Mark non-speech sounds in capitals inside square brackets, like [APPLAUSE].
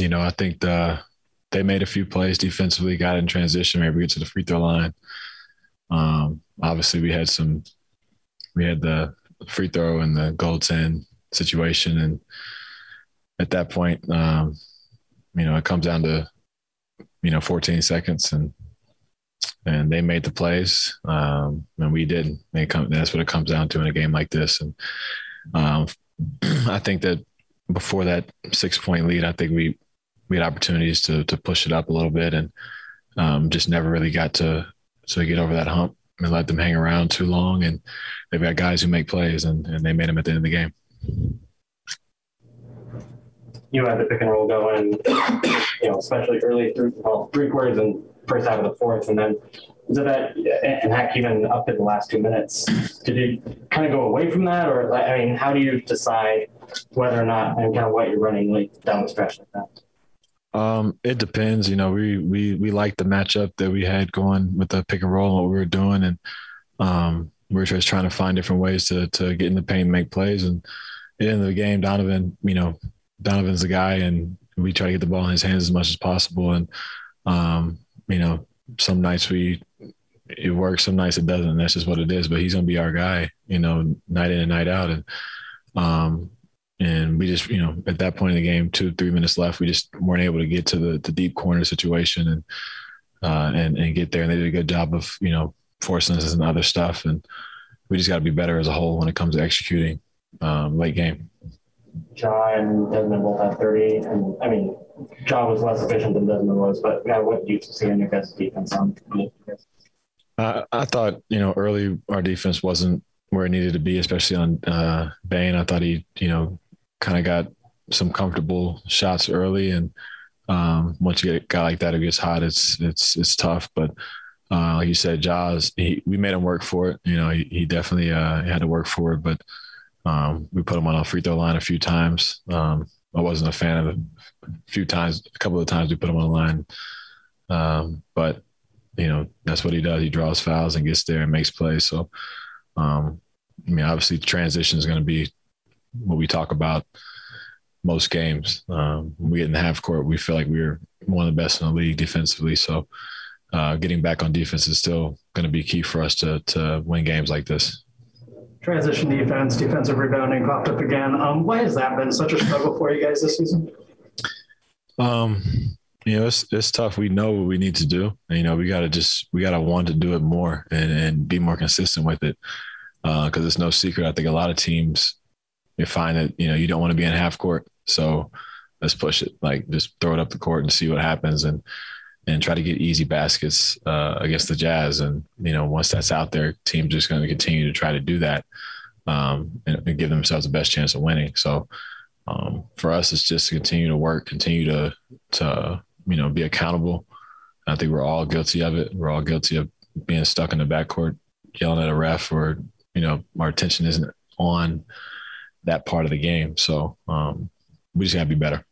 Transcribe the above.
you know, I think the they made a few plays defensively, got in transition, maybe get to the free throw line. Um, obviously, we had some, we had the free throw and the goaltend situation, and at that point, um, you know, it comes down to, you know, 14 seconds, and and they made the plays, um, and we didn't. come, that's what it comes down to in a game like this, and um, [CLEARS THROAT] I think that before that six point lead, I think we we had opportunities to to push it up a little bit, and um, just never really got to to get over that hump and let them hang around too long. And they've got guys who make plays, and, and they made them at the end of the game. You had the pick and roll going, you know, especially early through well, three quarters and first half of the fourth, and then so that and heck, even up in the last two minutes, did you kind of go away from that, or I mean, how do you decide whether or not and kind of what you're running like down the stretch like that? Um, it depends. You know, we we we like the matchup that we had going with the pick and roll and what we were doing, and um, we are just trying to find different ways to to get in the paint and make plays. And at the end of the game, Donovan, you know, Donovan's the guy, and we try to get the ball in his hands as much as possible. And um, you know, some nights we it works, some nights it doesn't. That's just what it is. But he's gonna be our guy, you know, night in and night out. And um, and we just, you know, at that point in the game, two, three minutes left, we just weren't able to get to the, the deep corner situation and, uh, and, and get there. And they did a good job of, you know, forcing us and other stuff. And we just got to be better as a whole when it comes to executing um, late game. Ja Desmond both had 30. And I mean, Ja was less efficient than Desmond was, but yeah, what do you see in your guys' defense on? Uh, I thought, you know, early our defense wasn't where it needed to be, especially on uh, Bane. I thought he, you know, kind of got some comfortable shots early, and um, once you get a guy like that who gets hot, it's it's it's tough. But uh, like you said, Jaws, he, we made him work for it. You know, he, he definitely uh, had to work for it, but um, we put him on a free throw line a few times. Um, I wasn't a fan of it. A few times, a couple of times we put him on the line, um, but you know that's what he does. He draws fouls and gets there and makes plays. So, um, I mean, obviously, transition is going to be what we talk about most games. Um, we get in the half court, we feel like we're one of the best in the league defensively. So uh, getting back on defense is still going to be key for us to to win games like this. Transition defense, defensive rebounding popped up again. Um, why has that been such a struggle for you guys this season? Um, you know, it's it's tough. We know what we need to do. And, you know, we got to just we got to want to do it more and and be more consistent with it. Uh, Because uh, it's no secret. I think a lot of teams you find that you know you don't want to be in half court, so let's push it. Like just throw it up the court and see what happens, and and try to get easy baskets uh, against the Jazz. And you know once that's out there, teams just going to continue to try to do that um, and, and, give themselves the best chance of winning. So um, for us, it's just to continue to work, continue to to you know be accountable. I think we're all guilty of it. We're all guilty of being stuck in the backcourt, yelling at a ref, or you know our attention isn't on that part of the game. So um, we just got to be better.